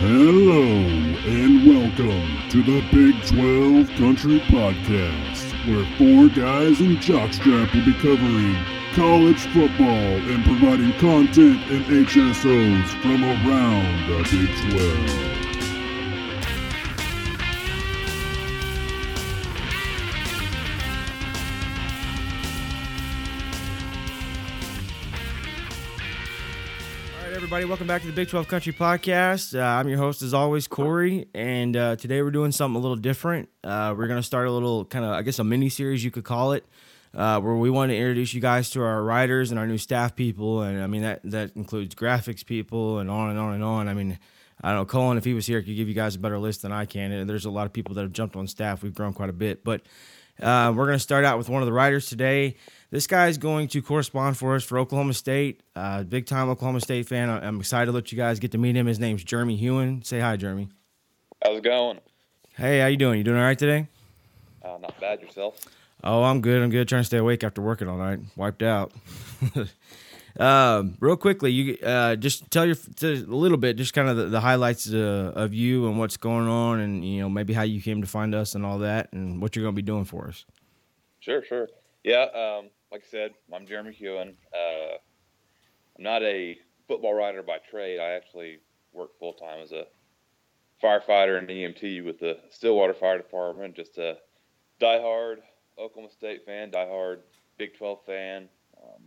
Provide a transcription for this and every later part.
Hello and welcome to the Big 12 Country Podcast, where four guys in jockstrap will be covering college football and providing content and HSOs from around the Big 12. Everybody, welcome back to the Big 12 Country Podcast. Uh, I'm your host, as always, Corey, and uh, today we're doing something a little different. Uh, we're going to start a little kind of, I guess, a mini series, you could call it, uh, where we want to introduce you guys to our writers and our new staff people. And I mean, that, that includes graphics people and on and on and on. I mean, I don't know, Colin, if he was here, could give you guys a better list than I can. And there's a lot of people that have jumped on staff. We've grown quite a bit. But uh, we're going to start out with one of the writers today. This guy is going to correspond for us for Oklahoma State. Uh, big time Oklahoma State fan. I'm excited to let you guys get to meet him. His name's Jeremy Hewin. Say hi, Jeremy. How's it going? Hey, how you doing? You doing all right today? Uh, not bad yourself. Oh, I'm good. I'm good. Trying to stay awake after working all night. Wiped out. um, real quickly, you uh, just tell your a little bit, just kind of the, the highlights uh, of you and what's going on, and you know maybe how you came to find us and all that, and what you're going to be doing for us. Sure, sure. Yeah, um, like I said, I'm Jeremy Hewin. Uh, I'm not a football writer by trade. I actually work full time as a firefighter and EMT with the Stillwater Fire Department. Just a diehard Oklahoma State fan, diehard Big 12 fan. Um,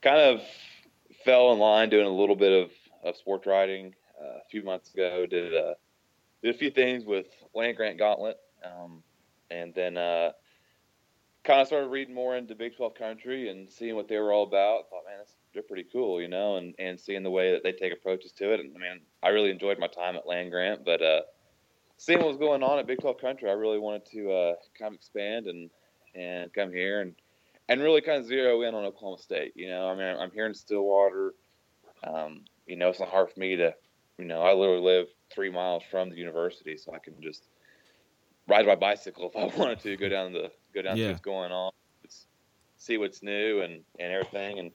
kind of fell in line doing a little bit of, of sports writing uh, a few months ago. Did uh, did a few things with Land Grant Gauntlet, um, and then. Uh, kind of started reading more into Big 12 country and seeing what they were all about. Thought, man, they're pretty cool, you know, and, and seeing the way that they take approaches to it. And I mean, I really enjoyed my time at Land Grant, but uh, seeing what was going on at Big 12 country, I really wanted to uh, kind of expand and and come here and and really kind of zero in on Oklahoma State. You know, I mean, I'm here in Stillwater. Um, you know, it's not hard for me to, you know, I literally live three miles from the university, so I can just ride my bicycle if I wanted to go down the go down Yeah. see what's going on, it's, see what's new and and everything, and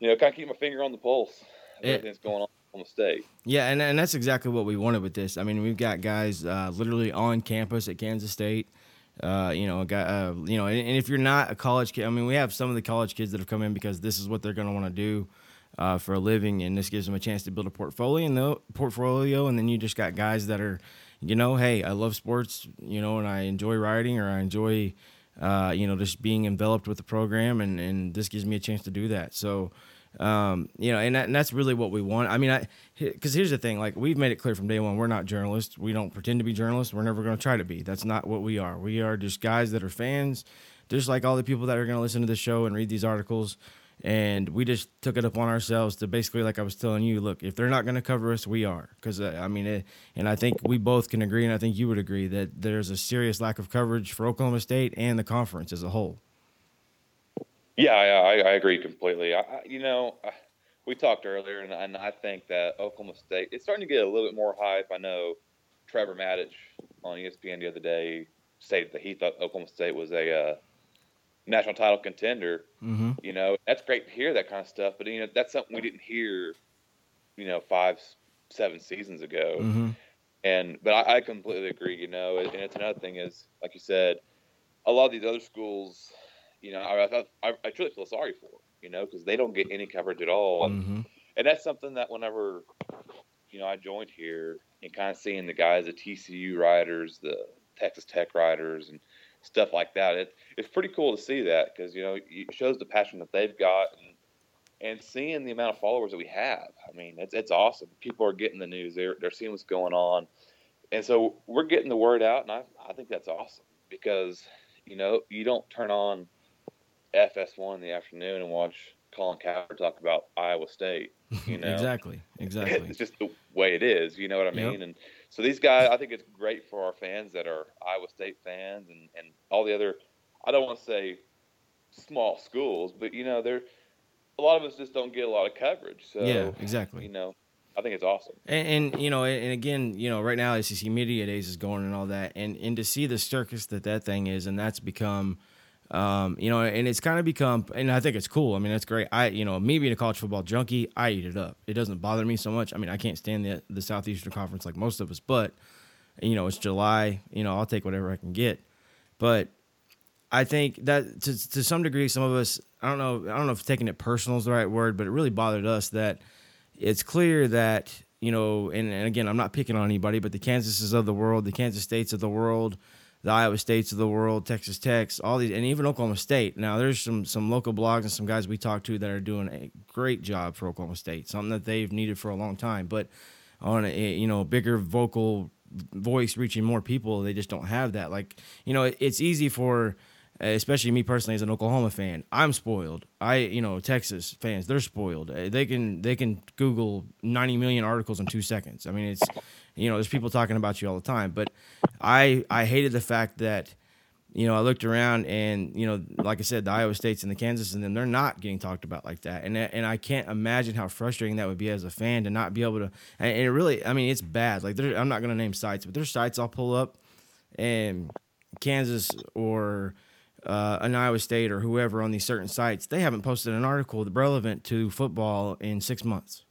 you know, kind of keep my finger on the pulse of Yeah. everything that's going on on the state. Yeah, and, and that's exactly what we wanted with this. I mean, we've got guys uh, literally on campus at Kansas State. Uh, you know, a guy, uh, you know, and, and if you're not a college kid, I mean, we have some of the college kids that have come in because this is what they're going to want to do uh, for a living, and this gives them a chance to build a portfolio. And the portfolio, and then you just got guys that are, you know, hey, I love sports, you know, and I enjoy writing or I enjoy, uh, you know, just being enveloped with the program, and and this gives me a chance to do that. So um, you know, and, that, and that's really what we want. I mean, I because here's the thing: like we've made it clear from day one, we're not journalists. We don't pretend to be journalists. We're never going to try to be. That's not what we are. We are just guys that are fans, just like all the people that are going to listen to the show and read these articles. And we just took it upon ourselves to basically, like I was telling you, look, if they're not going to cover us, we are. Because uh, I mean, it, and I think we both can agree, and I think you would agree that there's a serious lack of coverage for Oklahoma State and the conference as a whole. Yeah, I, I, agree completely. I, you know, uh, we talked earlier, and, and I think that Oklahoma State it's starting to get a little bit more hype. I know Trevor Matich on ESPN the other day stated that he thought Oklahoma State was a uh, national title contender. Mm-hmm. You know, that's great to hear that kind of stuff, but you know, that's something we didn't hear, you know, five, seven seasons ago. Mm-hmm. And but I, I completely agree. You know, and it's another thing is like you said, a lot of these other schools, you know, I I, I, truly feel sorry for, you know, because they don't get any coverage at all. Mm-hmm. And that's something that whenever, you know, I joined here and kind of seeing the guys, the TCU riders, the Texas Tech riders, and stuff like that, it, it's pretty cool to see that because you know it shows the passion that they've got and and seeing the amount of followers that we have. I mean, it's it's awesome. People are getting the news. They're they're seeing what's going on, and so we're getting the word out, and I I think that's awesome because you know you don't turn on FS1 in the afternoon and watch Colin Cowherd talk about Iowa State. You know, Exactly. Exactly. it's just the way it is. You know what I Yep. mean? And so these guys, I think it's great for our fans that are Iowa State fans and and all the other. I don't want to say small schools, but you know, they're a lot of us just don't get a lot of coverage. So yeah, exactly. you know, I think it's awesome. And, and you know, and again, you know, right now SEC Media Days is going and all that, and and to see the circus that that thing is, and that's become, Um, you know, and it's kind of become, and I think it's cool. I mean, it's great. I, you know, me being a college football junkie, I eat it up. It doesn't bother me so much. I mean, I can't stand the the Southeastern Conference like most of us, but you know, it's July. You know, I'll take whatever I can get. But I think that to to some degree, some of us, I don't know, I don't know if taking it personal is the right word, but it really bothered us that it's clear that you know, and, and again, I'm not picking on anybody, but the Kansases of the world, the Kansas States of the world, the Iowa States of the world, Texas Techs, all these, and even Oklahoma State. Now, there's some some local blogs and some guys we talked to that are doing a great job for Oklahoma State, something that they've needed for a long time. But on a you know bigger vocal voice reaching more people, they just don't have that. Like you know, it's easy for especially me personally as an Oklahoma fan, I'm spoiled. I, you know, Texas fans, they're spoiled. They can they can Google 90 million articles in two seconds. I mean, it's, you know, there's people talking about you all the time. But I I hated the fact that, you know, I looked around and you know, like I said, the Iowa States and the Kansas and then they're not getting talked about like that. And and I can't imagine how frustrating that would be as a fan to not be able to. And it really, I mean, it's bad. Like I'm not gonna name sites, but there's sites I'll pull up, and Kansas or uh, an Iowa State or whoever on these certain sites, they haven't posted an article relevant to football in six months.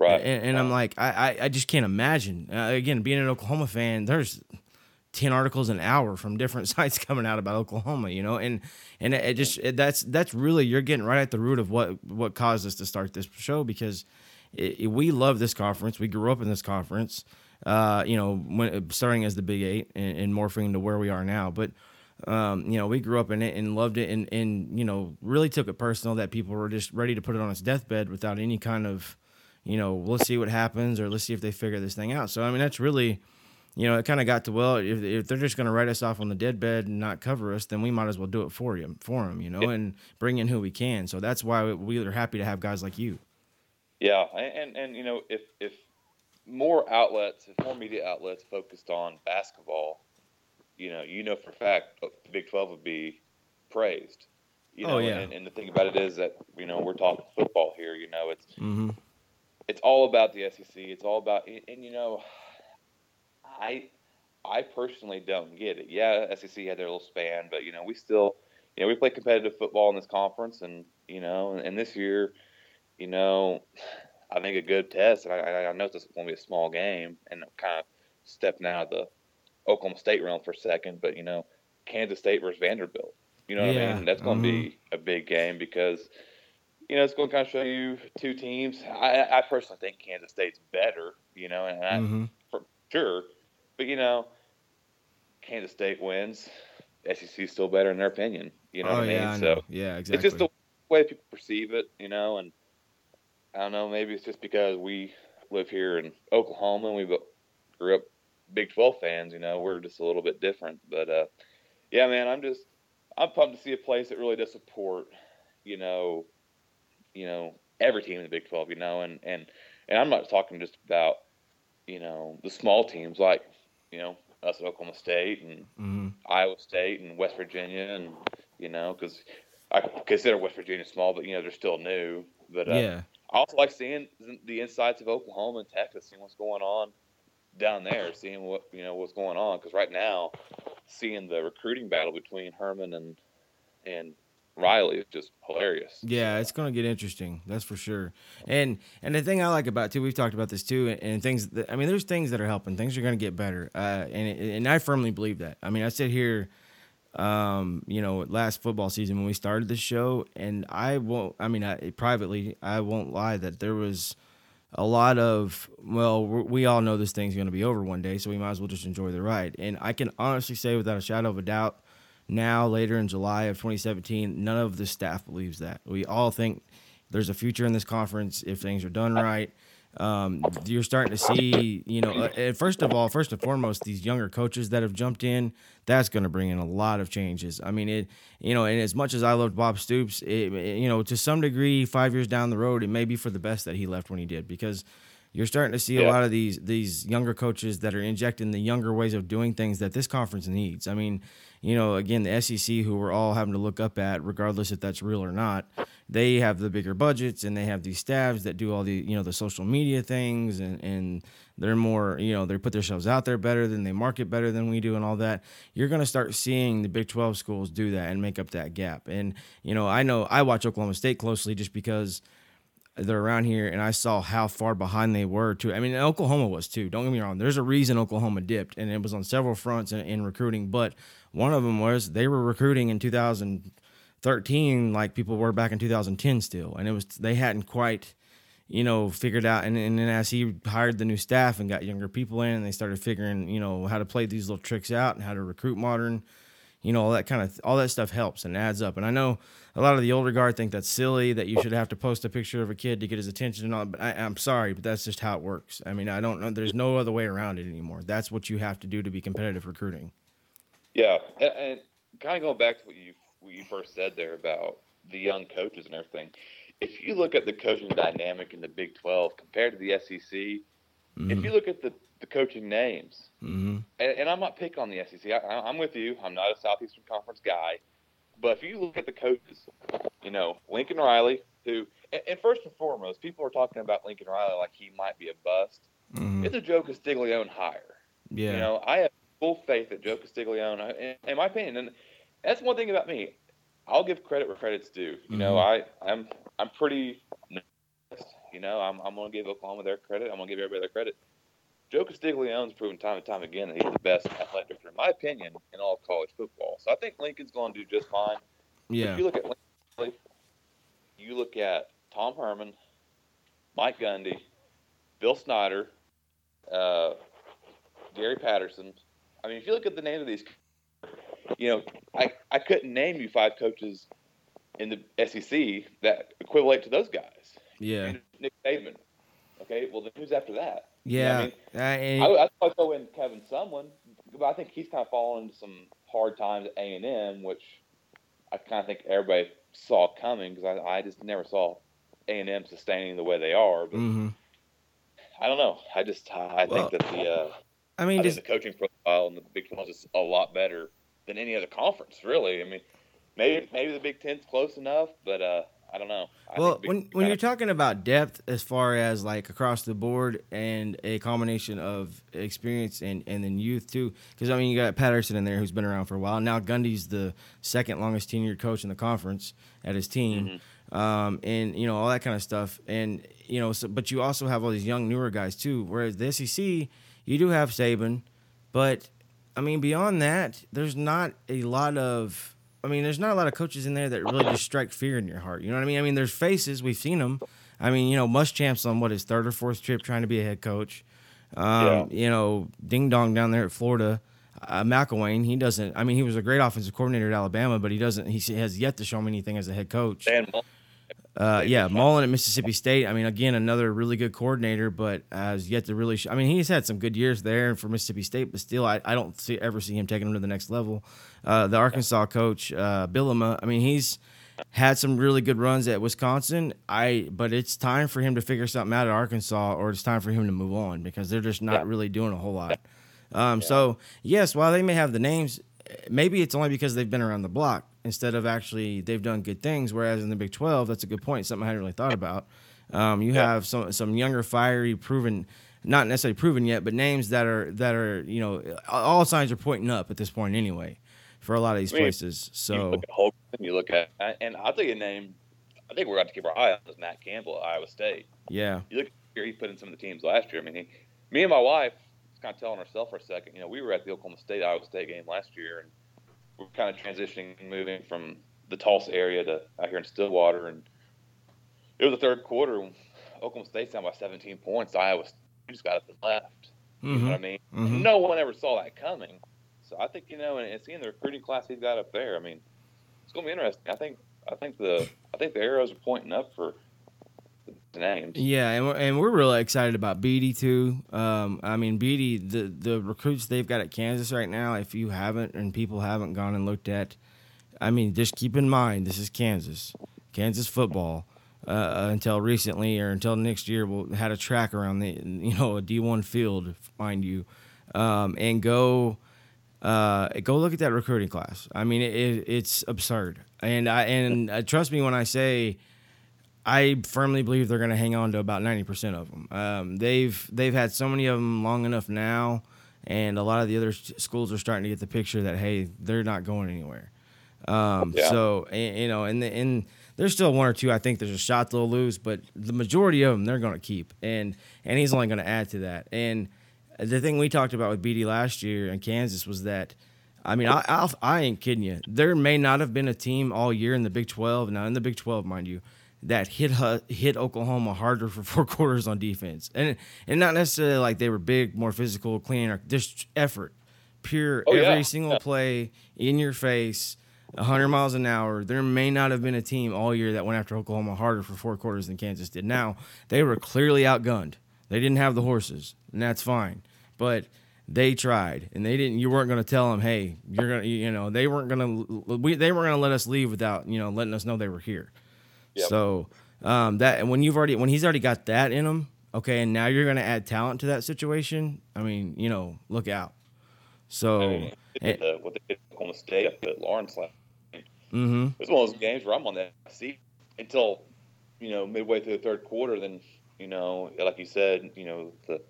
Right. And, and I'm like, I, I just can't imagine. Uh, again, being an Oklahoma fan, there's 10 articles an hour from different sites coming out about Oklahoma, you know, and and it, just it, that's that's really you're getting right at the root of what what caused us to start this show because it, we love this conference. We grew up in this conference, uh, you know, when, starting as the Big Eight and, and morphing to where we are now. But um, you know, we grew up in it and loved it, and and you know, really took it personal that people were just ready to put it on its deathbed without any kind of, you know, let's see what happens or let's see if they figure this thing out. So I mean, that's really, you know, it kind of got to well, if, if they're just going to write us off on the deadbed and not cover us, then we might as well do it for you, for them, you know, and bring in who we can. So that's why we are happy to have guys like you. Yeah, and and you know, if if more outlets, if more media outlets focused on basketball you know, you know for a fact the Big 12 would be praised. You oh, know, oh, yeah. and, and, the thing about it is that you know we're talking football here. You know, it's mm-hmm. It's all about the SEC. It's all about and, and you know, I I personally don't get it. Yeah, SEC had their little span, but you know we still you know we play competitive football in this conference, and you know, and, and this year, you know, I think a good test. And I, I know this is going to be a small game, and kind of stepping out of the Oklahoma State realm for a second, but you know, Kansas State versus Vanderbilt. You know what yeah. I mean? That's going to mm-hmm. be a big game because you know it's going to kind of show you two teams. I, I personally think Kansas State's better. You know, and I, mm-hmm. for sure, but you know, Kansas State wins. SEC's still better in their opinion. You know oh, what I mean? Yeah, I so yeah, exactly. It's just the way people perceive it. You know, and I don't know. Maybe it's just because we live here in Oklahoma and we grew up Big 12 fans, you know, we're just a little bit different. But uh, yeah, man, I'm just I'm pumped to see a place that really does support, you know, you know every team in the Big 12, you know, and and and I'm not talking just about you know the small teams like you know us at Oklahoma State and mm-hmm. Iowa State and West Virginia and you know because I consider West Virginia small, but you know they're still new. But uh, yeah, I also like seeing the insights of Oklahoma and Texas, seeing what's going on down there, seeing what you know what's going on. Because right now, seeing the recruiting battle between Herman and and Riley is just hilarious. Yeah, it's going to get interesting. That's for sure. And and the thing I like about too, we've talked about this too, and, and things. That, I mean, there's things that are helping. Things are going to get better. Uh, and and I firmly believe that. I mean, I sit here, um, you know, last football season when we started the show, and I won't. I mean, I, privately, I won't lie that there was a lot of well we all know this thing's going to be over one day so we might as well just enjoy the ride and i can honestly say without a shadow of a doubt now later in july of 2017 none of the staff believes that we all think there's a future in this conference if things are done right um, you're starting to see, you know, uh, first of all, first and foremost, these younger coaches that have jumped in, that's going to bring in a lot of changes. I mean, it, you know, and as much as I loved Bob Stoops, it, you know, to some degree, five years down the road, it may be for the best that he left when he did because You're starting to see Yeah. a lot of these these younger coaches that are injecting the younger ways of doing things that this conference needs. I mean, you know, again, the SEC, who we're all having to look up at, regardless if that's real or not, they have the bigger budgets and they have these staffs that do all the you know the social media things and and they're more you know they put themselves out there better than they market better than we do and all that. You're going to start seeing the Big 12 schools do that and make up that gap. And you know, I know I watch Oklahoma State closely just because they're around here and I saw how far behind they were too. I mean, Oklahoma was too. Don't get me wrong. There's a reason Oklahoma dipped and it was on several fronts in, in recruiting, but one of them was they were recruiting in 2013 like people were back in 2010 still. And it was they hadn't quite you know, figured out, and, and then as he hired the new staff and got younger people in, and they started figuring, you know, how to play these little tricks out and how to recruit modern, you know, all that kind of all that stuff helps and adds up. And I know a lot of the older guard think that's silly that you should have to post a picture of a kid to get his attention and all. But I, I'm sorry, but that's just how it works. I mean, I don't know. There's no other way around it anymore. That's what you have to do to be competitive recruiting. Yeah, and, and kind of going back to what you what you first said there about the young coaches and everything. If you look at the coaching dynamic in the Big 12 compared to the SEC, if you look at the, the coaching names, Mm-hmm. and, and I'm not picking on the SEC. I, I'm with you. I'm not a Southeastern Conference guy, but if you look at the coaches, you know Lincoln Riley, who, and, and first and foremost, people are talking about Lincoln Riley like he might be a bust. Mm-hmm. It's a Joe Castiglione hire. Yeah. You know, I have full faith that Joe Castiglione, in, in my opinion, and that's one thing about me. I'll give credit where credit's due. You know, I I'm I'm pretty. You know, I'm I'm gonna give Oklahoma their credit. I'm gonna give everybody their credit. Joe Castiglione's proven time and time again that he's the best athletic director, in my opinion, in all college football. So I think Lincoln's going to do just fine. Yeah. If you look at Lincoln, you look at Tom Herman, Mike Gundy, Bill Snyder, uh, Gary Patterson. I mean, if you look at the names of these, you know, I, I couldn't name you five coaches in the SEC that equivalent to those guys. Yeah. Nick Saban. Okay, well then who's after that? You know Yeah. I mean, I, I thought throw in Kevin Sumlin, but I think he's kind of fallen into some hard times at A and M, which I kind of think everybody saw coming because I, I just never saw A and M sustaining the way they are. But mhm. I don't know. I just I Well, think that the uh, I I mean, think just the coaching profile in the Big Twelve is a lot better than any other conference. Really, I mean, maybe maybe the Big Ten's close enough, but uh, I don't know. I well, when when you're kinda- talking about depth, as far as like across the board, and a combination of experience and and then youth too, because I mean you got Patterson in there who's been around for a while. Now Gundy's the second longest tenured coach in the conference at his team, um, and you know all that kind of stuff. And you know, so, but you also have all these young newer guys too. Whereas the SEC, you do have Saban, but I mean beyond that, there's not a lot of I mean, there's not a lot of coaches in there that really just strike fear in your heart. You know what I mean? I mean, there's faces. We've seen them. I mean, you know, Muschamp's on what his third or fourth trip trying to be a head coach. Um, You know, Ding Dong down there at Florida, uh, McElwain. He doesn't. I mean, he was a great offensive coordinator at Alabama, but he doesn't. He has yet to show me anything as a head coach. Dan Mullen. Uh, yeah, Mullen at Mississippi State. I mean, again, another really good coordinator, but has yet to really. Sh- I mean, he's had some good years there for Mississippi State, but still, I, I don't see ever see him taking them to the next level. Uh, the Arkansas coach, uh, Bielema. I mean, he's had some really good runs at Wisconsin. I, but it's time for him to figure something out at Arkansas, or it's time for him to move on because they're just not really doing a whole lot. Um, So yes, while they may have the names, maybe it's only because they've been around the block instead of actually they've done good things. Whereas in the Big Twelve, that's a good point. Something I hadn't really thought about. Um, you have some some younger, fiery, proven, not necessarily proven yet, but names that are that are you know all signs are pointing up at this point anyway for a lot of these I mean, places. you So look at Holgorsen, you look at, and I'll tell you a name. I think we're going to keep our eye on is Matt Campbell at Iowa State. yeah, You look at here, he put in some of the teams last year. I mean, he, me and my wife, kind of telling ourselves for a second. You know, we were at the Oklahoma State Iowa State game last year, and we're kind of transitioning, and moving from the Tulsa area to out here in Stillwater, and it was the third quarter. Oklahoma State's down by 17 points. Iowa just got up and left. You know what I mean? Mhm. No one ever saw that coming. So I think you know, and, and seeing the recruiting class he's got up there, I mean, it's going to be interesting. I think I think the I think the arrows are pointing up for names. Yeah, and we're, and we're really excited about Beaty too. Um, I mean, Beaty, the the recruits they've got at Kansas right now. If you haven't and people haven't gone and looked at, I mean, just keep in mind this is Kansas, Kansas football. uh, until recently or until next year we'll had a track around the you know a D1 field, mind you, um, and go uh, go look at that recruiting class. I mean, it, it's absurd, and I and uh, trust me when I say. I firmly believe they're going to hang on to about ninety percent of them. Um, they've they've had so many of them long enough now, and a lot of the other schools are starting to get the picture that hey, they're not going anywhere. Um, yeah. So and, you know, and the, and there's still one or two I think there's a shot they'll lose, but the majority of them they're going to keep, and and he's only going to add to that. And the thing we talked about with Beaty last year in Kansas was that. I mean, I, I, I ain't kidding you. There may not have been a team all year in the Big 12. Now, in the Big 12, mind you, that hit hit Oklahoma harder for four quarters on defense, and and not necessarily like they were big, more physical, cleaner, just effort, pure oh, every yeah. single yeah. play in your face, 100 miles an hour. There may not have been a team all year that went after Oklahoma harder for four quarters than Kansas did. Now they were clearly outgunned. They didn't have the horses, and that's fine, but they tried and they didn't you weren't going to tell them hey you're going to you know they weren't going to we, they weren't going to let us leave without you know letting us know they were here Yep. So um, that when you've already when he's already got that in him, okay, and now you're going to add talent to that situation. I mean, you know, look out. So I mean, and, the, what they did Oklahoma State up at Lawrence last mm-hmm. It's one of those games where I'm on that seat until you know midway through the third quarter. Then you know, like you said, you know the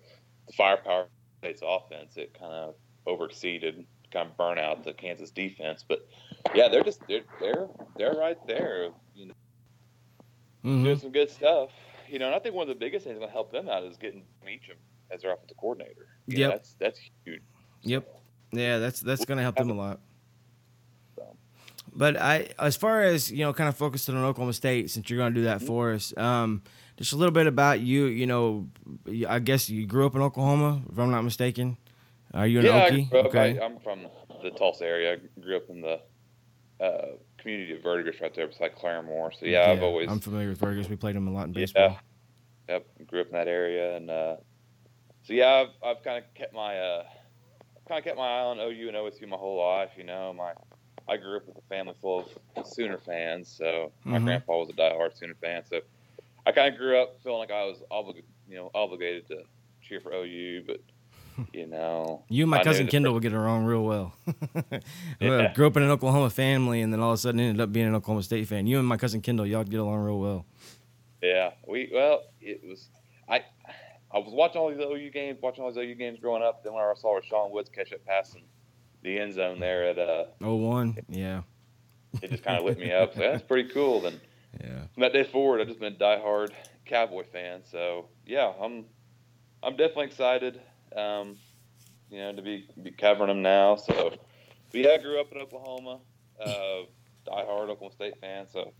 the firepower State's offense it kind of overexceeded, kind of burn out the Kansas defense. But yeah, they're just they're they're they're right there. You know, mm-hmm. doing some good stuff. You know, and I think one of the biggest things going to help them out is getting Meacham as their offensive coordinator. Yeah, that's that's huge. Yep. Yeah, that's that's going to help them a lot. But I, as far as you know, kind of focusing on Oklahoma State, since you're going to do that mm-hmm. for us, um, just a little bit about you. You know, I guess you grew up in Oklahoma, if I'm not mistaken. Are you an yeah, Okie? okay, I, am from the Tulsa area. I grew up in the uh, community of Verdigris right there beside Claremore. So yeah, yeah, I've always I'm familiar with Verdigris. We played them a lot in baseball. Yeah, yep, grew up in that area, and uh, so yeah, I've I've kind of kept my uh, kind of kept my eye on OU and OSU my whole life. You know, my I grew up with a family full of Sooner fans, so my mm-hmm. grandpa was a diehard Sooner fan. So I kind of grew up feeling like I was obligated, you know, obligated to cheer for OU, but you know. You and my cousin Kendall would get along real well. yeah. Grew up in an Oklahoma family, and then all of a sudden ended up being an Oklahoma State fan. You and my cousin Kendall, y'all get along real well. Yeah, we well, it was I. I was watching all these OU games, watching all these OU games growing up. Then when I saw Sean Woods catch that pass in the end zone there at uh, oh one, yeah, it just kind of lit me up. So that's pretty cool. Then yeah, from that day forward, I've just been a diehard Cowboy fan. So yeah, I'm I'm definitely excited um, you know, to be, be covering them now. So, but yeah, I grew up in Oklahoma, uh, diehard Oklahoma State fan. So,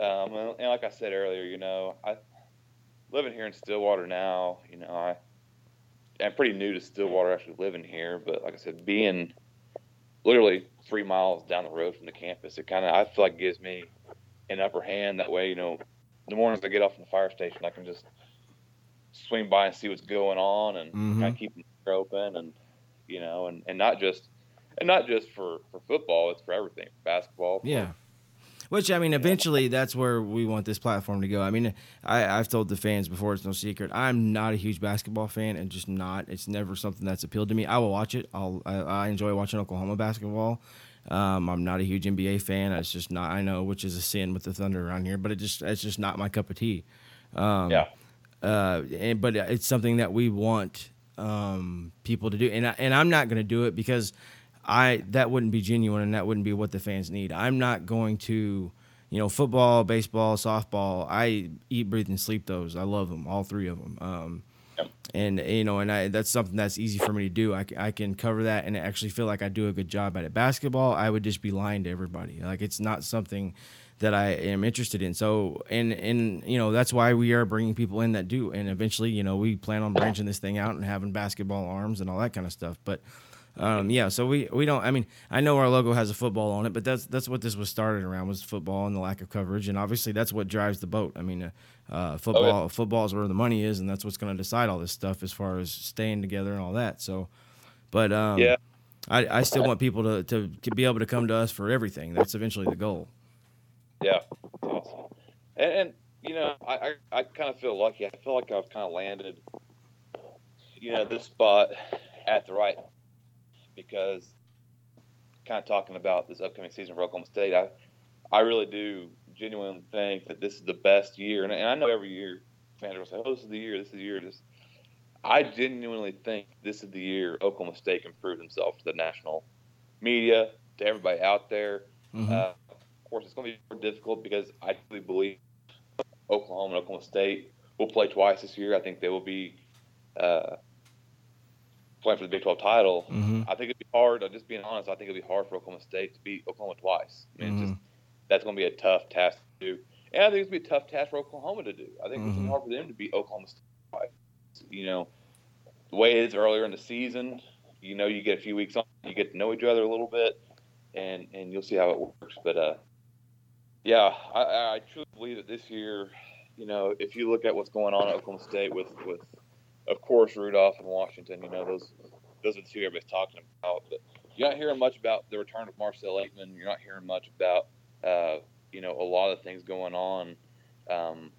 um, and, and like I said earlier, you know, I living here in Stillwater now. You know, I I'm pretty new to Stillwater, actually living here. But like I said, being literally three miles down the road from the campus, it kind of I feel like gives me an upper hand. That way, you know, the mornings I get off from the fire station, I can just swing by and see what's going on and mm-hmm. kind of keep them open and you know and, and not just and not just for for football it's for everything basketball yeah which I mean, eventually, that's where we want this platform to go. I mean, I, have told the fans before; it's no secret. I'm not a huge basketball fan, and just not. It's never something that's appealed to me. I will watch it. I'll. I, I enjoy watching Oklahoma basketball. Um, I'm not a huge NBA fan. It's just not. I know, which is a sin with the Thunder around here, but it just it's just not my cup of tea. Um, yeah. Uh, and but it's something that we want um, people to do, and I, and I'm not going to do it because I that wouldn't be genuine, and that wouldn't be what the fans need. I'm not going to, you know, football, baseball, softball. I eat, breathe, and sleep those. I love them, all three of them. Um, and you know, and I that's something that's easy for me to do. I, I can cover that and actually feel like I do a good job at it. Basketball, I would just be lying to everybody. Like it's not something that I am interested in. So, and and you know that's why we are bringing people in that do, and eventually, you know, we plan on branching this thing out and having basketball arms and all that kind of stuff. But um, yeah, so we we don't. I mean, I know our logo has a football on it, but that's that's what this was started around was football and the lack of coverage, and obviously that's what drives the boat. I mean, uh, uh, football oh, yeah. football is where the money is, and that's what's going to decide all this stuff as far as staying together and all that. So, but um, yeah. I, I still want people to, to, to be able to come to us for everything. That's eventually the goal. Yeah, it's awesome. And, and you know, I, I, I kind of feel lucky. I feel like I've kind of landed, you know, this spot at the right because kind of talking about this upcoming season for Oklahoma State, I, I really do genuinely think that this is the best year. And, and I know every year fans will say, oh, this is the year, this is the year. This, I genuinely think this is the year Oklahoma State can prove themselves to the national media, to everybody out there. Mhm. Uh, course, it's going to be more difficult because I really believe Oklahoma and Oklahoma State will play twice this year. I think they will be uh, playing for the Big 12 title. Mhm. I think it'd be hard. I'm just being honest. I think it'd be hard for Oklahoma State to beat Oklahoma twice. I mean, Mm-hmm. just that's going to be a tough task to do, and I think it's going to be a tough task for Oklahoma to do. I think it's Mhm. gonna be hard for them to beat Oklahoma State twice. You know, the way it is earlier in the season, you know, you get a few weeks on, you get to know each other a little bit, and and you'll see how it works. But uh, yeah, I, I truly believe that this year, you know, if you look at what's going on at Oklahoma State with with, of course, Rudolph and Washington, you know, those those are the two everybody's talking about. But you're not hearing much about the return of Marcell Ateman. You're not hearing much about, uh, you know, a lot of things going on. Um,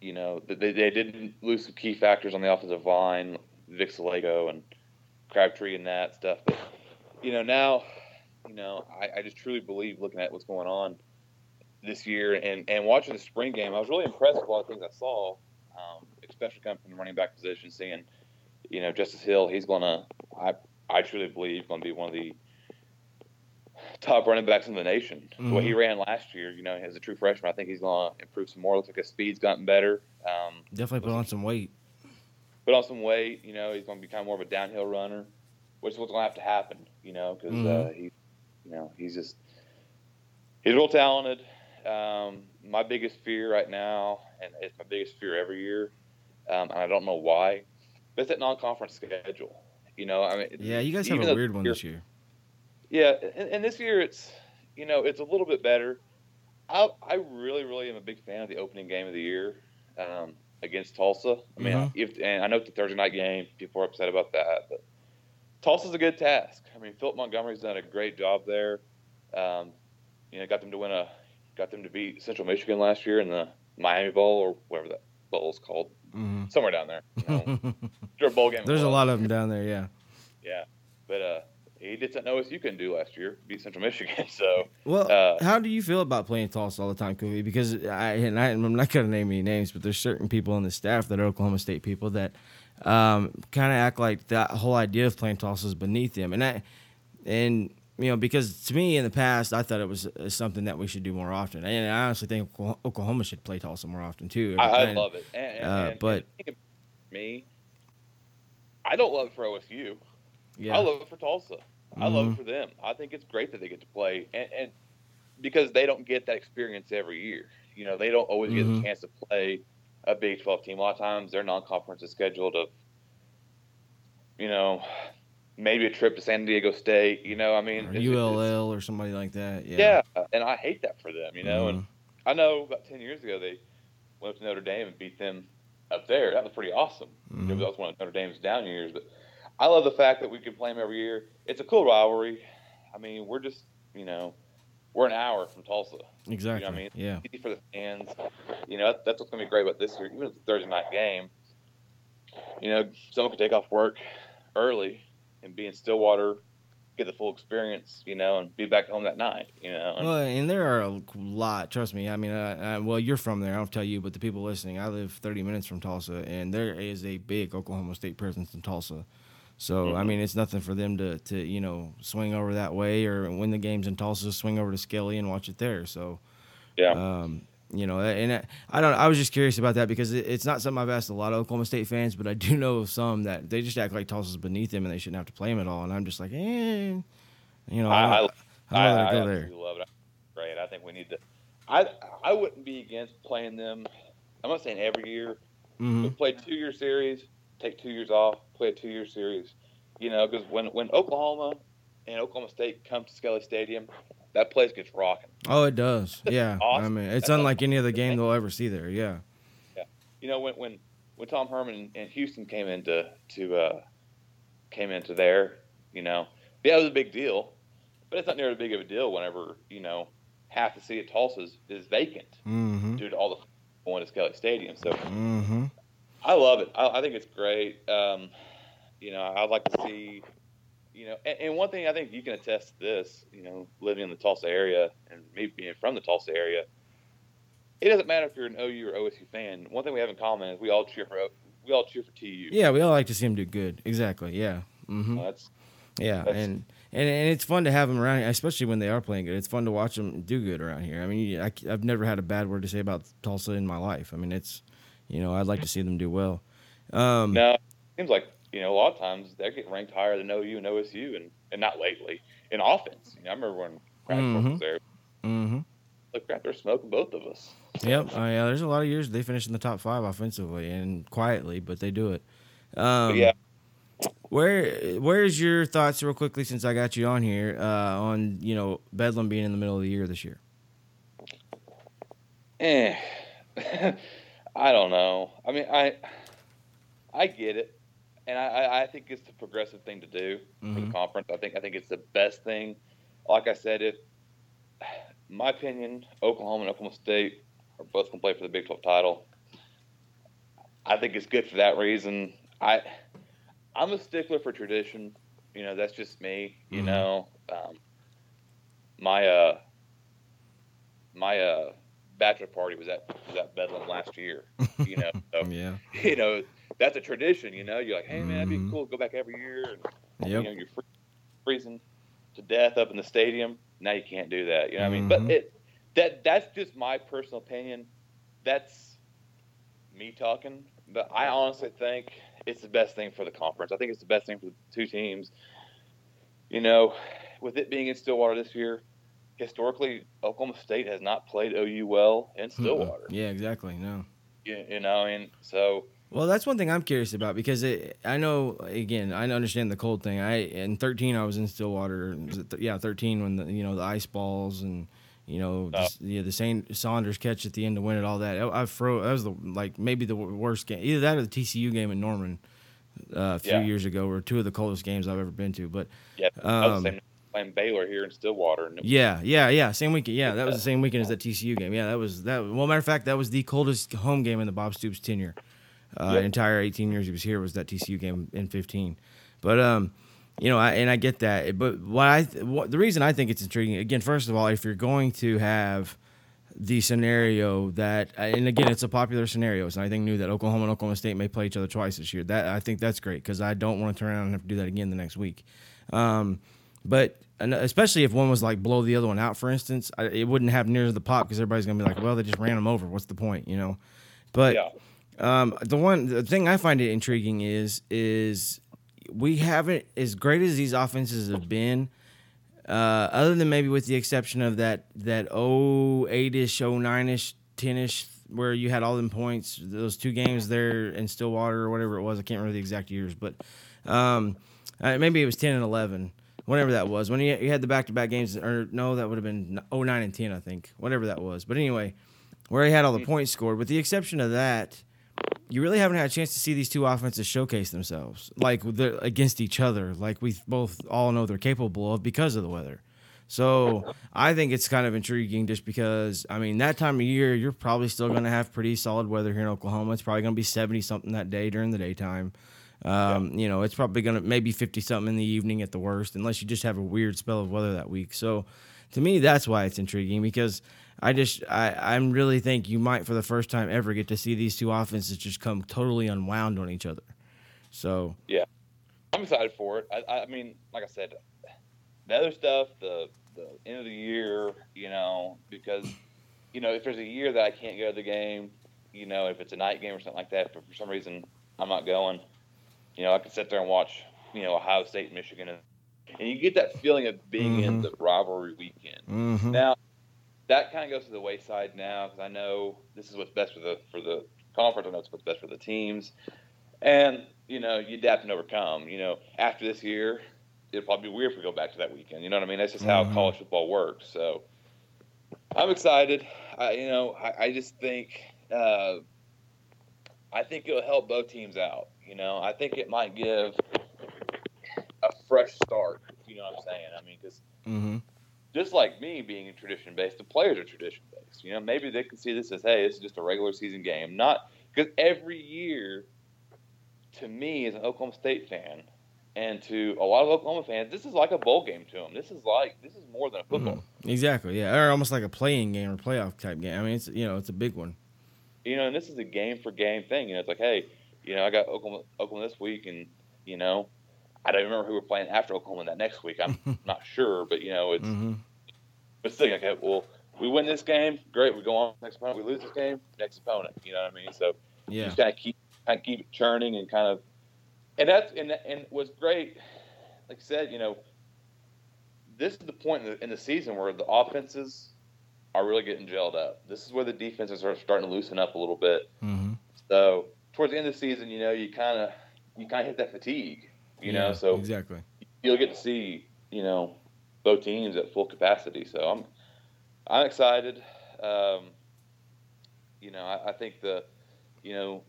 you know, they, they didn't lose some key factors on the offensive line, Vic Salako and Crabtree and that stuff. But, you know, now, you know, I, I just truly believe looking at what's going on this year and, and watching the spring game, I was really impressed with a lot of things I saw, um, especially coming from the running back position, seeing, you know, Justice Hill, he's going to, I, I truly believe, going to be one of the top running backs in the nation. The way he ran last year, you know, as a true freshman, I think he's going to improve some more. Looks like his speed's gotten better. Um, Definitely put on some weight. put on some weight. You know, he's going to be kind of more of a downhill runner, which is what's going to have to happen. You know, because uh, Mhm. he, you know, he's just he's real talented. Um, my biggest fear right now, and it's my biggest fear every year, um, and I don't know why, but it's that non-conference schedule. You know, I mean, Yeah, you guys have a weird one this year. yeah, and, and this year it's you know it's a little bit better. I I really really am a big fan of the opening game of the year um, against Tulsa. I mean, Mhm. if and I know it's a Thursday night game, people are upset about that, but Tulsa's a good task. I mean, Philip Montgomery's done a great job there. Um, you know, got them to win a, got them to beat Central Michigan last year in the Miami Bowl or whatever that bowl is called, Mhm. somewhere down there. You know, sure, bowl game. There's a lot of them down there. Yeah. Yeah, but uh, he did something OSU couldn't do last year, beat Central Michigan. So Well, Uh, how do you feel about playing Tulsa all the time, Kobe? Because I and I, I'm not going to name any names, but there's certain people on the staff that are Oklahoma State people that um, kind of act like that whole idea of playing is beneath them, and I and you know because to me in the past I thought it was uh, something that we should do more often, and I honestly think Oklahoma- should play Tulsa more often too. I, I love it. And, and, Uh, and- but- me, I don't love it for OSU. Yeah, I love it for Tulsa. I love it for them. I think it's great that they get to play, and, and because they don't get that experience every year. You know, they don't always get Mhm. the chance to play a Big 12 team. A lot of times, their non-conference is scheduled of, you know, maybe a trip to San Diego State. You know, I mean, or ULL or somebody like that. Yeah, yeah, and I hate that for them. You know, and Mhm. I know about ten years ago they went up to Notre Dame and beat them up there. That was pretty awesome. Mhm. That was one of Notre Dame's down years. But I love the fact that we can play them every year. It's a cool rivalry. I mean, we're just you know, we're an hour from Tulsa. exactly. I mean? Yeah, Easy for the fans. You know, that's what's going to be great about this year. Even if it's a Thursday night game, you know, someone can take off work early and be in Stillwater, get the full experience, you know, and be back home that night. You know, and- Well, and there are a lot. Trust me. I mean, well, you're from there. I don't tell you, but the people listening, I live 30 minutes from Tulsa, and there is a big Oklahoma State presence in Tulsa. So I Mhm. mean, it's nothing for them to to you know swing over that way, or when the game's in Tulsa, swing over to Skelly and watch it there. So yeah. um, you know, and I, I don't. I was just curious about that because it, it's not something I've asked a lot of Oklahoma State fans, but I do know of some that they just act like Tulsa's beneath them and they shouldn't have to play them at all. And I'm just like, eh, you know, I, I, I, rather I go there. love it. Great. I think we need to. I I wouldn't be against playing them. I'm not saying every year, hmm but play two year series, take two years off, play a two year series. You know, because when when Oklahoma and Oklahoma State come to Skelly Stadium, that place gets rocking. Oh, it does. Yeah. I mean, it's That's unlike any other game they'll ever see there. Yeah. Yeah. You know, when when when Tom Herman and Houston came into to uh, came into there, you know, yeah, it was a big deal, but it's not near as big of a deal whenever you know half the city of Tulsa is, is vacant. hmm due to all the going to Skelly Stadium. So Mm-hmm. I love it. I, I think it's great. Um, you know, I'd like to see, you know, and, and one thing I think you can attest to this, you know, living in the Tulsa area and me being from the Tulsa area, it doesn't matter if you're an OU or OSU fan. One thing we have in common is we all cheer for we all cheer for TU. Yeah, we all like to see him do good. Exactly. Yeah. Mm-hmm. Uh, that's Yeah, That's- and, and and it's fun to have them around, especially when they are playing good. It's fun to watch them do good around here. I mean, I, have never had a bad word to say about Tulsa in my life. I mean, it's, you know, I'd like to see them do well. Um, it seems like you know a lot of times they're getting ranked higher than OU and OSU, and and not lately in offense. You know, I remember when Crackfork Mhm. was there. hmm Look, crap, they're smoking both of us. Yep. Uh, yeah, there's a lot of years they finish in the top five offensively and quietly, but they do it. Um, yeah, Where where's your thoughts real quickly since I got you on here uh, on you know Bedlam being in the middle of the year this year? Eh, I don't know. I mean, I I get it, and I- I, think it's the progressive thing to do for Mhm. the conference. I think I think it's the best thing. Like I said, if my opinion, Oklahoma and Oklahoma State are both going to play for the Big 12 title. I think it's good for that reason. I I'm a stickler for tradition. You know, that's just me. You Mhm. know, um, my uh my uh bachelor party was at was at Bedlam last year. You know, so Yeah. you know that's a tradition. You know, you're like, hey man, that'd be cool. to Go back every year, and you know, you're freezing to death up in the stadium. Now you can't do that. You know what I mean? But Mhm. it that that's just my personal opinion. That's me talking. But I honestly think it's the best thing for the conference. I think it's the best thing for the two teams. You know, with it being in Stillwater this year, historically Oklahoma State has not played OU well in Stillwater. Yeah, exactly. No. You, you know, and so Well, that's one thing I'm curious about because it, I know again I understand the cold thing. I in 13 I was in Stillwater. Was th- yeah, 13 when the you know the ice balls and you know Oh. the, yeah, the Saint Saunders catch at the end to win it all that. I, I froze. That was the like maybe the worst game. Either that or the TCU game in Norman uh, a few Yeah. years ago were two of the coldest games I've ever been to. But yeah, Um, same playing Baylor here in Stillwater. And yeah, yeah, yeah. Same weekend. Yeah, that was the same weekend as that TCU game. Yeah, that was that. Well, matter of fact, that was the coldest home game in the Bob Stoops tenure. Uh, Yep. Entire 18 years he was here was that TCU game in 15. But um, you know, I, and I get that. But what I what, the reason I think it's intriguing again, first of all, if you're going to have the scenario that, and again, it's a popular scenario. It's nothing new that Oklahoma and Oklahoma State may play each other twice this year. That I think that's great because I don't want to turn around and have to do that again the next week. Um, but and especially if one was like blow the other one out, for instance, I, it wouldn't have near the pop because everybody's gonna be like, well, they just ran them over. What's the point, you know? But yeah, um, the one the thing I find it intriguing is is we haven't as great as these offenses have been. Uh, other than maybe with the exception of that that 08 ish, 09 ish, 10 ish, where you had all them points, those two games there in Stillwater or whatever it was. I can't remember the exact years, but um, uh, maybe it was 10 and 11, whatever that was. When you, you had the back to back games, or no, that would have been 09 and 10, I think, whatever that was. But anyway, where he had all the points scored, with the exception of that, you really haven't had a chance to see these two offenses showcase themselves like they're against each other, like we both all know they're capable of because of the weather. So I think it's kind of intriguing just because I mean that time of year you're probably still going to have pretty solid weather here in Oklahoma. It's probably going to be seventy something that day during the daytime. Um, You know, it's probably going to maybe fifty something in the evening at the worst, unless you just have a weird spell of weather that week. So to me, that's why it's intriguing because I just I I'm really think you might for the first time ever get to see these two offenses just come totally unwound on each other. So yeah, I'm excited for it. I, I mean, like I said, the other stuff, the the end of the year, you know, because you know if there's a year that I can't go to the game, you know, if it's a night game or something like that, but for some reason I'm not going, you know, I can sit there and watch, you know, Ohio State, Michigan, and, and you get that feeling of being in Mhm. the rivalry weekend. mhm. Now, that kind of goes to the wayside now because I know this is what's best for the for the conference. I know it's what's best for the teams, and you know you adapt and overcome. You know, after this year, it'll probably be weird if we go back to that weekend. You know what I mean? That's just how Mhm. college football works. So I'm excited. I, you know, I, I just think uh, I think it'll help both teams out. You know, I think it might give a fresh start. You know what I'm saying? I mean, because hmm just like me being a tradition based, the players are tradition based. You know, maybe they can see this as, hey, this is just a regular season game, not because every year, to me as an Oklahoma State fan, and to a lot of Oklahoma fans, this is like a bowl game to them. This is like this is more than a football. Mm-hmm. Exactly, yeah, or almost like a playing game or playoff type game. I mean, it's you know, it's a big one. You know, and this is a game for game thing. You know, it's like, hey, you know, I got Oklahoma, Oklahoma this week, and you know, I don't remember who we're playing after Oklahoma that next week. I'm not sure, but you know, it's Mm-hmm. it's still okay. Well, we win this game, great. We go on next opponent. We lose this game, next opponent. You know what I mean? So you Yeah, just kind of keep kind of keep it churning and kind of, and that's and and what's great, like I said, you know, this is the point in the, in the season where the offenses are really getting gelled up. This is where the defenses are starting to loosen up a little bit. mm-hmm. So towards the end of the season, you know, you kind of you kind of hit that fatigue, you know. So exactly. you'll get to see, you know, both teams at full capacity. So I'm I'm excited. Um, you know, I, I think the, you know,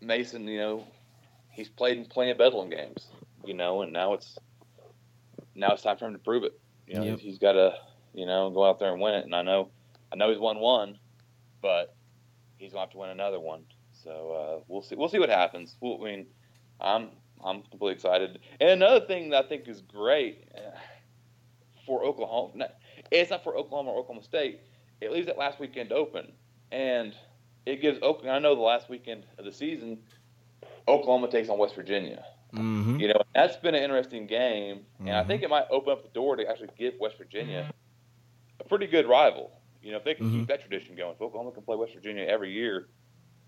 Mason, you know, he's played in plenty of Bedlam games, you know, and now it's now it's time for him to prove it. You know, Yep. he's got to, you know, go out there and win it. And I know, I know he's won one, but he's going to have to win another one. So uh, we'll see. We'll see what happens. We'll, I mean, I'm I'm completely excited. And another thing that I think is great uh, for Oklahoma, it's not for Oklahoma or Oklahoma State. It leaves that last weekend open, and it gives Oklahoma. I know the last weekend of the season, Oklahoma takes on West Virginia. Mm-hmm. You know, that's been an interesting game, and I Mhm. think it might open up the door to actually give West Virginia a pretty good rival. You know, if they can Mhm. keep that tradition going, if Oklahoma can play West Virginia every year,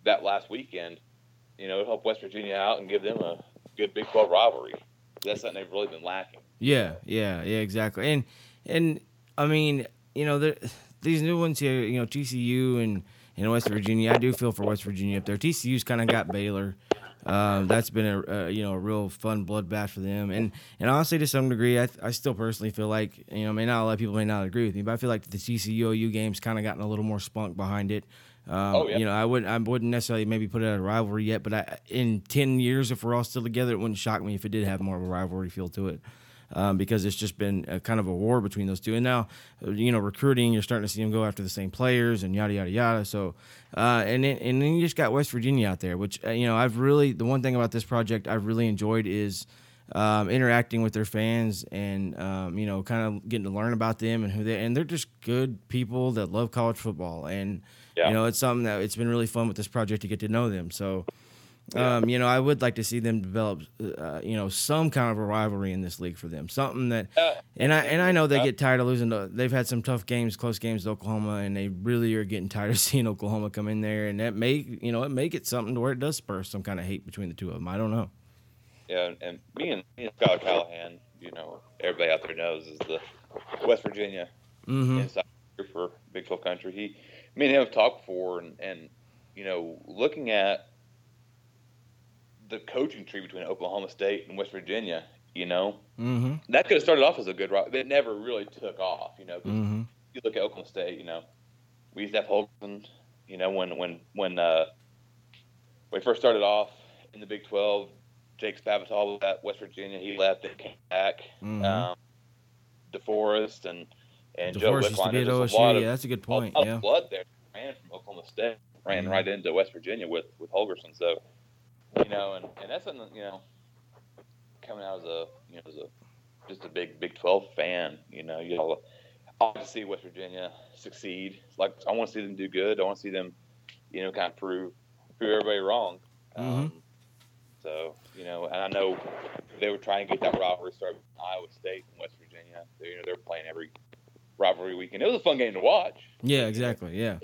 that last weekend, you know, it'll help West Virginia out and give them a good Big 12 rivalry. That's something they've really been lacking. Yeah, yeah, yeah, exactly. And and I mean, you know, these new ones here, you know, TCU and and West Virginia. I do feel for West Virginia up there. TCU's kind of got Baylor. Um, that's been a, a you know a real fun bloodbath for them, and and honestly, to some degree, I, I still personally feel like you know, may not a lot of people may not agree with me, but I feel like the TCU OU game's kind of gotten a little more spunk behind it. Um, Oh, yeah. You know, I wouldn't I wouldn't necessarily maybe put it at a rivalry yet, but I, in ten years, if we're all still together, it wouldn't shock me if it did have more of a rivalry feel to it um, because it's just been a, kind of a war between those two. And now, you know, recruiting, you're starting to see them go after the same players and yada yada yada. So, uh, and then and then you just got West Virginia out there, which uh, you know I've really the one thing about this project I've really enjoyed is. Um, interacting with their fans and um, you know kind of getting to learn about them and who they and they're just good people that love college football and Yeah. you know it's something that it's been really fun with this project to get to know them so um, you know, I would like to see them develop, uh, you know, some kind of a rivalry in this league for them. Something that, Uh, and I and I know they uh, get tired of losing. To, they've had some tough games, close games to Oklahoma, and they really are getting tired of seeing Oklahoma come in there, and that may, you know, it may get something to where it does spur some kind of hate between the two of them. I don't know. Yeah, and, me and, me and Skylar Callahan, you know, everybody out there knows is the West Virginia Mm-hmm. inside for Big 12 country. He, me and him have talked before, and, and you know, looking at the coaching tree between Oklahoma State and West Virginia, you know, Mm-hmm. that could have started off as a good route. It never really took off, you know, Mm-hmm. you look at Oklahoma State, you know, we used to have Holton, you know, when when when uh, we first started off in the Big 12, Jake Spavital was at West Virginia. He left and came back. Mhm. Um, DeForest and and Joe DeForest used to Wickline. be at There's a OSU. lot of Yeah, that's a good point. a lot Yeah. of blood there. Ran from Oklahoma State, ran Mhm. right into West Virginia with with Holgorsen. So, you know, and, and that's something you know, coming out as a you know as a just a big Big Twelve fan. You know, you know, I like to see West Virginia succeed. Like I want to see them do good. I want to see them, you know, kind of prove prove everybody wrong. Um, so you know, and I know they were trying to get that rivalry started with Iowa State and West Virginia. They, you know, they're playing every rivalry weekend. It was a fun game to watch. Yeah, exactly. Yeah.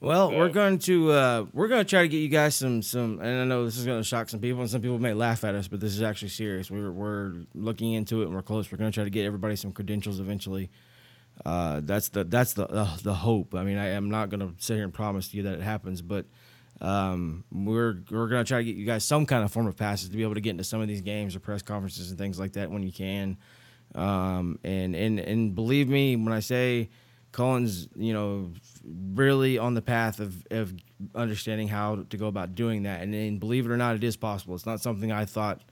Well, So- we're going to uh, we're going to try to get you guys some some, and I know this is going to shock some people, and some people may laugh at us, but this is actually serious. We're we're looking into it, and we're close. We're going to try to get everybody some credentials eventually. Uh, that's the that's the uh, the hope. I mean, I am not going to sit here and promise to you that it happens, but um, we're we're going to try to get you guys some kind of form of passes to be able to get into some of these games or press conferences and things like that when you can. Um, and and and believe me when I say Cullen's, you know, really on the path of, of understanding how to go about doing that. And, and believe it or not, it is possible. It's not something I thought,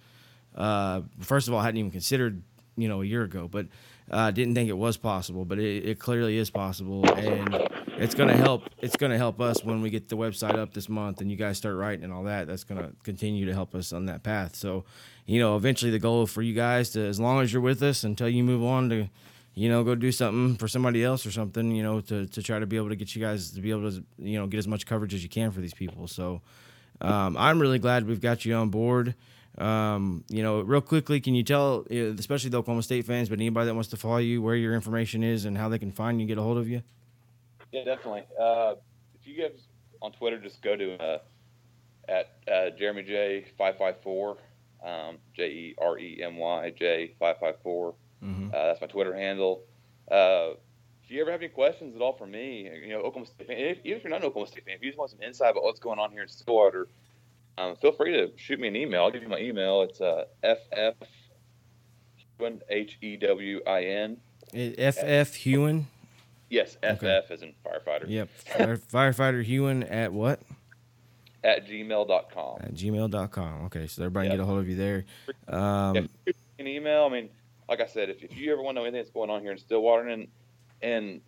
uh, first of all, I hadn't even considered, you know, a year ago. But Uh, didn't think it was possible, but it, it clearly is possible, and it's gonna help. It's gonna help us when we get the website up this month, and you guys start writing and all that. That's gonna continue to help us on that path. So, you know, eventually the goal for you guys to, as long as you're with us until you move on to, you know, go do something for somebody else or something, you know, to to try to be able to get you guys to be able to, you know, get as much coverage as you can for these people. So, um, I'm really glad we've got you on board. Um, you know, real quickly, can you tell, uh, especially the Oklahoma State fans, but anybody that wants to follow you, where your information is and how they can find you, and get a hold of you? Yeah, definitely. Uh, if you guys on Twitter, just go to uh, at uh, Jeremy J five five four, um, J E R E M Y J five five four. Mm-hmm. Uh, that's my Twitter handle. Uh, if you ever have any questions at all for me, you know, Oklahoma State fan, if, even if you're not an Oklahoma State fan, if you just want some insight about what's going on here in Stillwater, um, feel free to shoot me an email. I'll give you my email. It's uh, ff H E W I N. FF Hewin. Yes, FF Okay. as in firefighter. Yep. Firefighter Hewin at what? At gmail.com. At gmail.com. Okay, so everybody can get a hold of you there. Um, me an email. I mean, like I said, if, if you ever want to know anything that's going on here in Stillwater, and and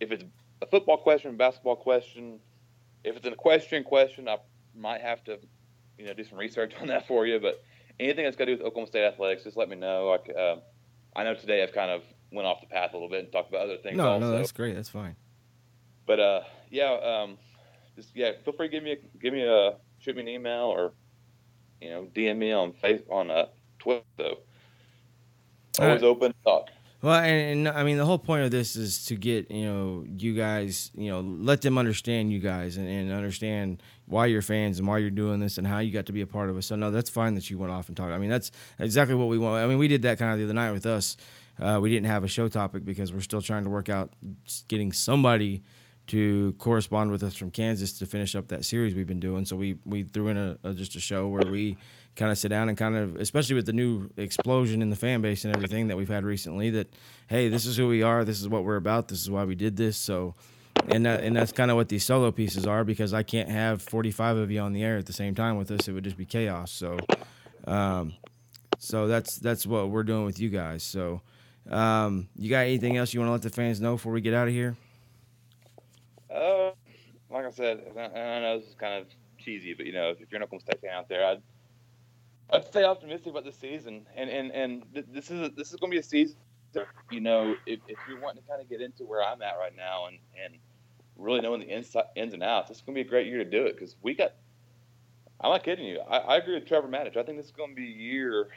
if it's a football question, basketball question, if it's an equestrian question, I might have to, you know, do some research on that for you. But anything that's got to do with Oklahoma State athletics, just let me know. Like, uh, I know today I've kind of went off the path a little bit and talked about other things. no, also. no, that's great. That's fine. But uh, yeah, um, just yeah, feel free to give me a, give me a shoot me an email or you know DM me on face on uh, Twitter. So always right. open to talk. Well, and, and I mean, the whole point of this is to get you know you guys, you know, let them understand you guys and, and understand why you're fans and why you're doing this and how you got to be a part of it. So no, that's fine that you went off and talked. I mean, that's exactly what we want. I mean, we did that kind of the other night with us. Uh, we didn't have a show topic because we're still trying to work out getting somebody to correspond with us from Kansas to finish up that series we've been doing. So we we threw in a, a just a show where we kind of sit down and kind of, especially with the new explosion in the fan base and everything that we've had recently, that hey, this is who we are, this is what we're about, this is why we did this. So, and that, and that's kind of what these solo pieces are because I can't have 45 of you on the air at the same time with us; it would just be chaos. So, um, so that's that's what we're doing with you guys. So, um, you got anything else you want to let the fans know before we get out of here? Uh, like I said, I, I know this is kind of cheesy, but you know, if you're an Oklahoma State fan out there, I'd I'd stay optimistic about the season, and and and th- this is a, this is going to be a season. You know, if, if you're wanting to kind of get into where I'm at right now, and and really knowing the inside, ins and outs, this is going to be a great year to do it because we got. I'm not kidding you. I, I agree with Trevor Matich. I think this is going to be a year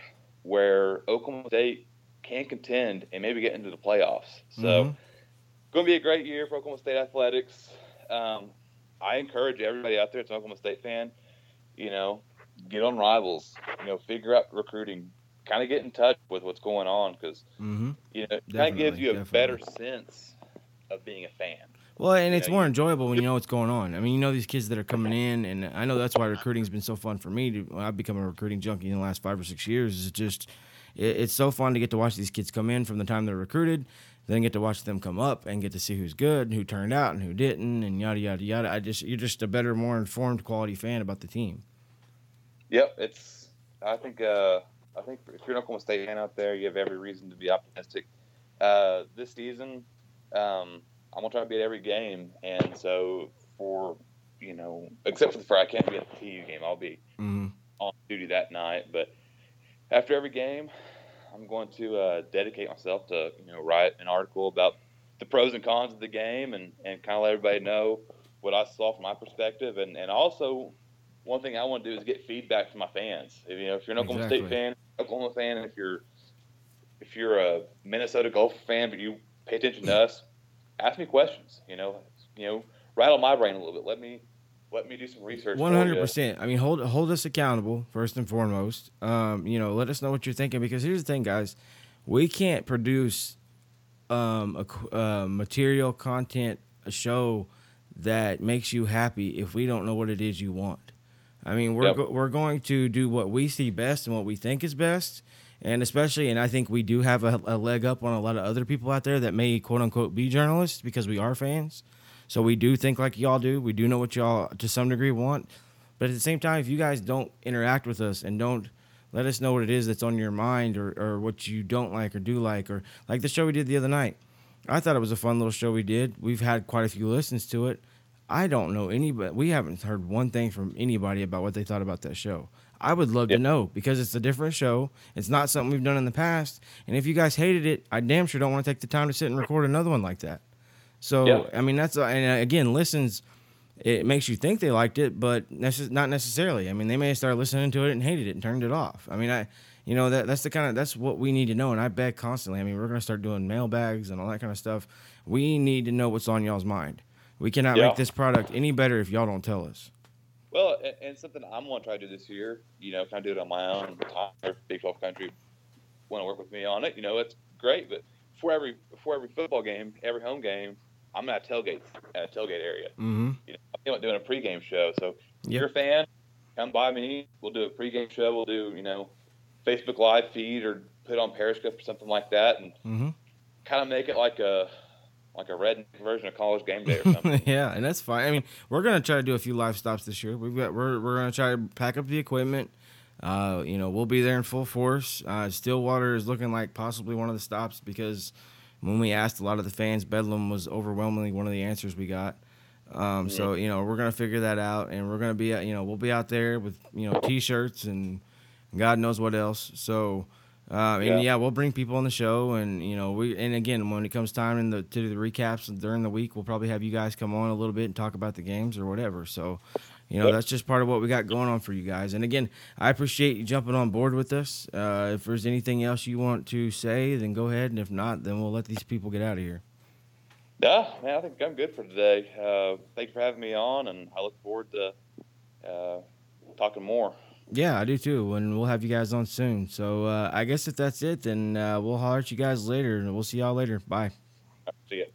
where Oklahoma State can contend and maybe get into the playoffs. So Mhm. going to be a great year for Oklahoma State athletics. Um, I encourage everybody out there that's an Oklahoma State fan, you know, get on Rivals, you know, figure out recruiting, kind of get in touch with what's going on because Mhm. you know, it kind of gives you a definitely. better sense of being a fan. Well, and it's Yeah, more you- enjoyable when you know what's going on. I mean, you know these kids that are coming in, and I know that's why recruiting's been so fun for me. To, I've become a recruiting junkie in the last five or six years. It's just, it, it's so fun to get to watch these kids come in from the time they're recruited, then get to watch them come up and get to see who's good, and who turned out, and who didn't, and yada yada yada. I just, you're just a better, more informed, quality fan about the team. Yep, it's. I think. Uh, I think if you're an Oklahoma State fan out there, you have every reason to be optimistic. Uh, this season, um, I'm gonna try to be at every game, and so for you know, except for the Friday, I can't be at the TU game. I'll be hmm on duty that night. But after every game, I'm going to uh, dedicate myself to you know write an article about the pros and cons of the game and, and kind of let everybody know what I saw from my perspective. And, and also, one thing I want to do is get feedback from my fans. If, you know, if you're an Oklahoma State Exactly. fan, Oklahoma fan, and if you're if you're a Minnesota Gopher fan, but you pay attention to us, ask me questions. You know, you know, rattle my brain a little bit. Let me let me do some research. One hundred percent. I mean, hold hold us accountable first and foremost. Um, you know, let us know what you're thinking because here's the thing, guys, we can't produce um, a uh, material content, a show that makes you happy if we don't know what it is you want. I mean, we're Yep. go- we're going to do what we see best and what we think is best, and especially, and I think we do have a, a leg up on a lot of other people out there that may quote unquote be journalists because we are fans. So we do think like y'all do. We do know what y'all to some degree want. But at the same time, if you guys don't interact with us and don't Let us know what it is that's on your mind or, or what you don't like or do like or like the show we did the other night. I thought it was a fun little show we did. We've had quite a few listens to it. I don't know anybody. We haven't heard one thing from anybody about what they thought about that show. I would love Yeah. to know because it's a different show. It's not something we've done in the past. And if you guys hated it, I damn sure don't want to take the time to sit and record another one like that. So Yeah. I mean, that's and uh, again, listens. It makes you think they liked it, but not necessarily. I mean, they may have started listening to it and hated it and turned it off. I mean, I, you know, that that's the kind of that's what we need to know. And I beg constantly. I mean, we're gonna start doing mailbags and all that kind of stuff. We need to know what's on y'all's mind. We cannot Yeah. make this product any better if y'all don't tell us. Well, and, and something I'm going to try to do this year, you know, kind of do it on my own. Big 12 Country, want to work with me on it. You know, it's great, but before every before every football game, every home game, I'm at a tailgate at a tailgate area. Mm-hmm. You know, I'm doing a pregame show. So if Yep. you're a fan, come by me. We'll do a pregame show. We'll do you know, Facebook Live feed or put on Periscope or something like that, and Mm-hmm. kind of make it like a like a red version of college game day or something. yeah, and that's fine. I mean, we're gonna try to do a few live stops this year. We've got we're we're gonna try to pack up the equipment. Uh, you know, we'll be there in full force. Uh, Stillwater is looking like possibly one of the stops because when we asked a lot of the fans, Bedlam was overwhelmingly one of the answers we got. Um, So you know, we're gonna figure that out, and we're gonna be, you know, we'll be out there with you know t-shirts and God knows what else. So. Uh, and Yeah. yeah. we'll bring people on the show, and you know, we and again, when it comes time in the to do the recaps during the week, we'll probably have you guys come on a little bit and talk about the games or whatever. So, you know, Yep. that's just part of what we got going on for you guys. And again, I appreciate you jumping on board with us. Uh, if there's anything else you want to say, then go ahead, and if not, then we'll let these people get out of here. Yeah, man, I think I'm good for today. Uh, thank you for having me on, and I look forward to uh, talking more. Yeah, I do too, and we'll have you guys on soon. So uh, I guess if that's it, then uh, we'll holler at you guys later, and we'll see y'all later. Bye. See ya.